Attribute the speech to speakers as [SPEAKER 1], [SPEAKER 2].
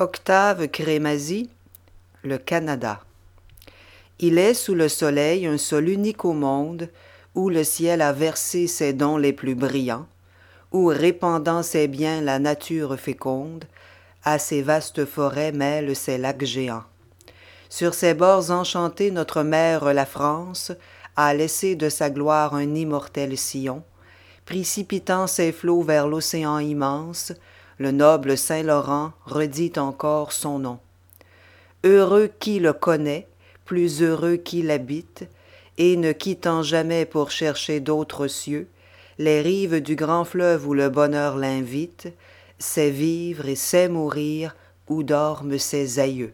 [SPEAKER 1] Octave Crémazie, Le Canada. Il est sous le soleil un sol unique au monde, où le ciel a versé ses dons les plus brillants, où répandant ses biens la nature féconde, à ses vastes forêts mêle ses lacs géants. Sur ses bords enchantés notre mère la France a laissé de sa gloire un immortel sillon, précipitant ses flots vers l'océan immense, le noble Saint-Laurent redit encore son nom. Heureux qui le connaît, plus heureux qui l'habite, et ne quittant jamais pour chercher d'autres cieux, les rives du grand fleuve où le bonheur l'invite, sait vivre et sait mourir où dorment ses aïeux.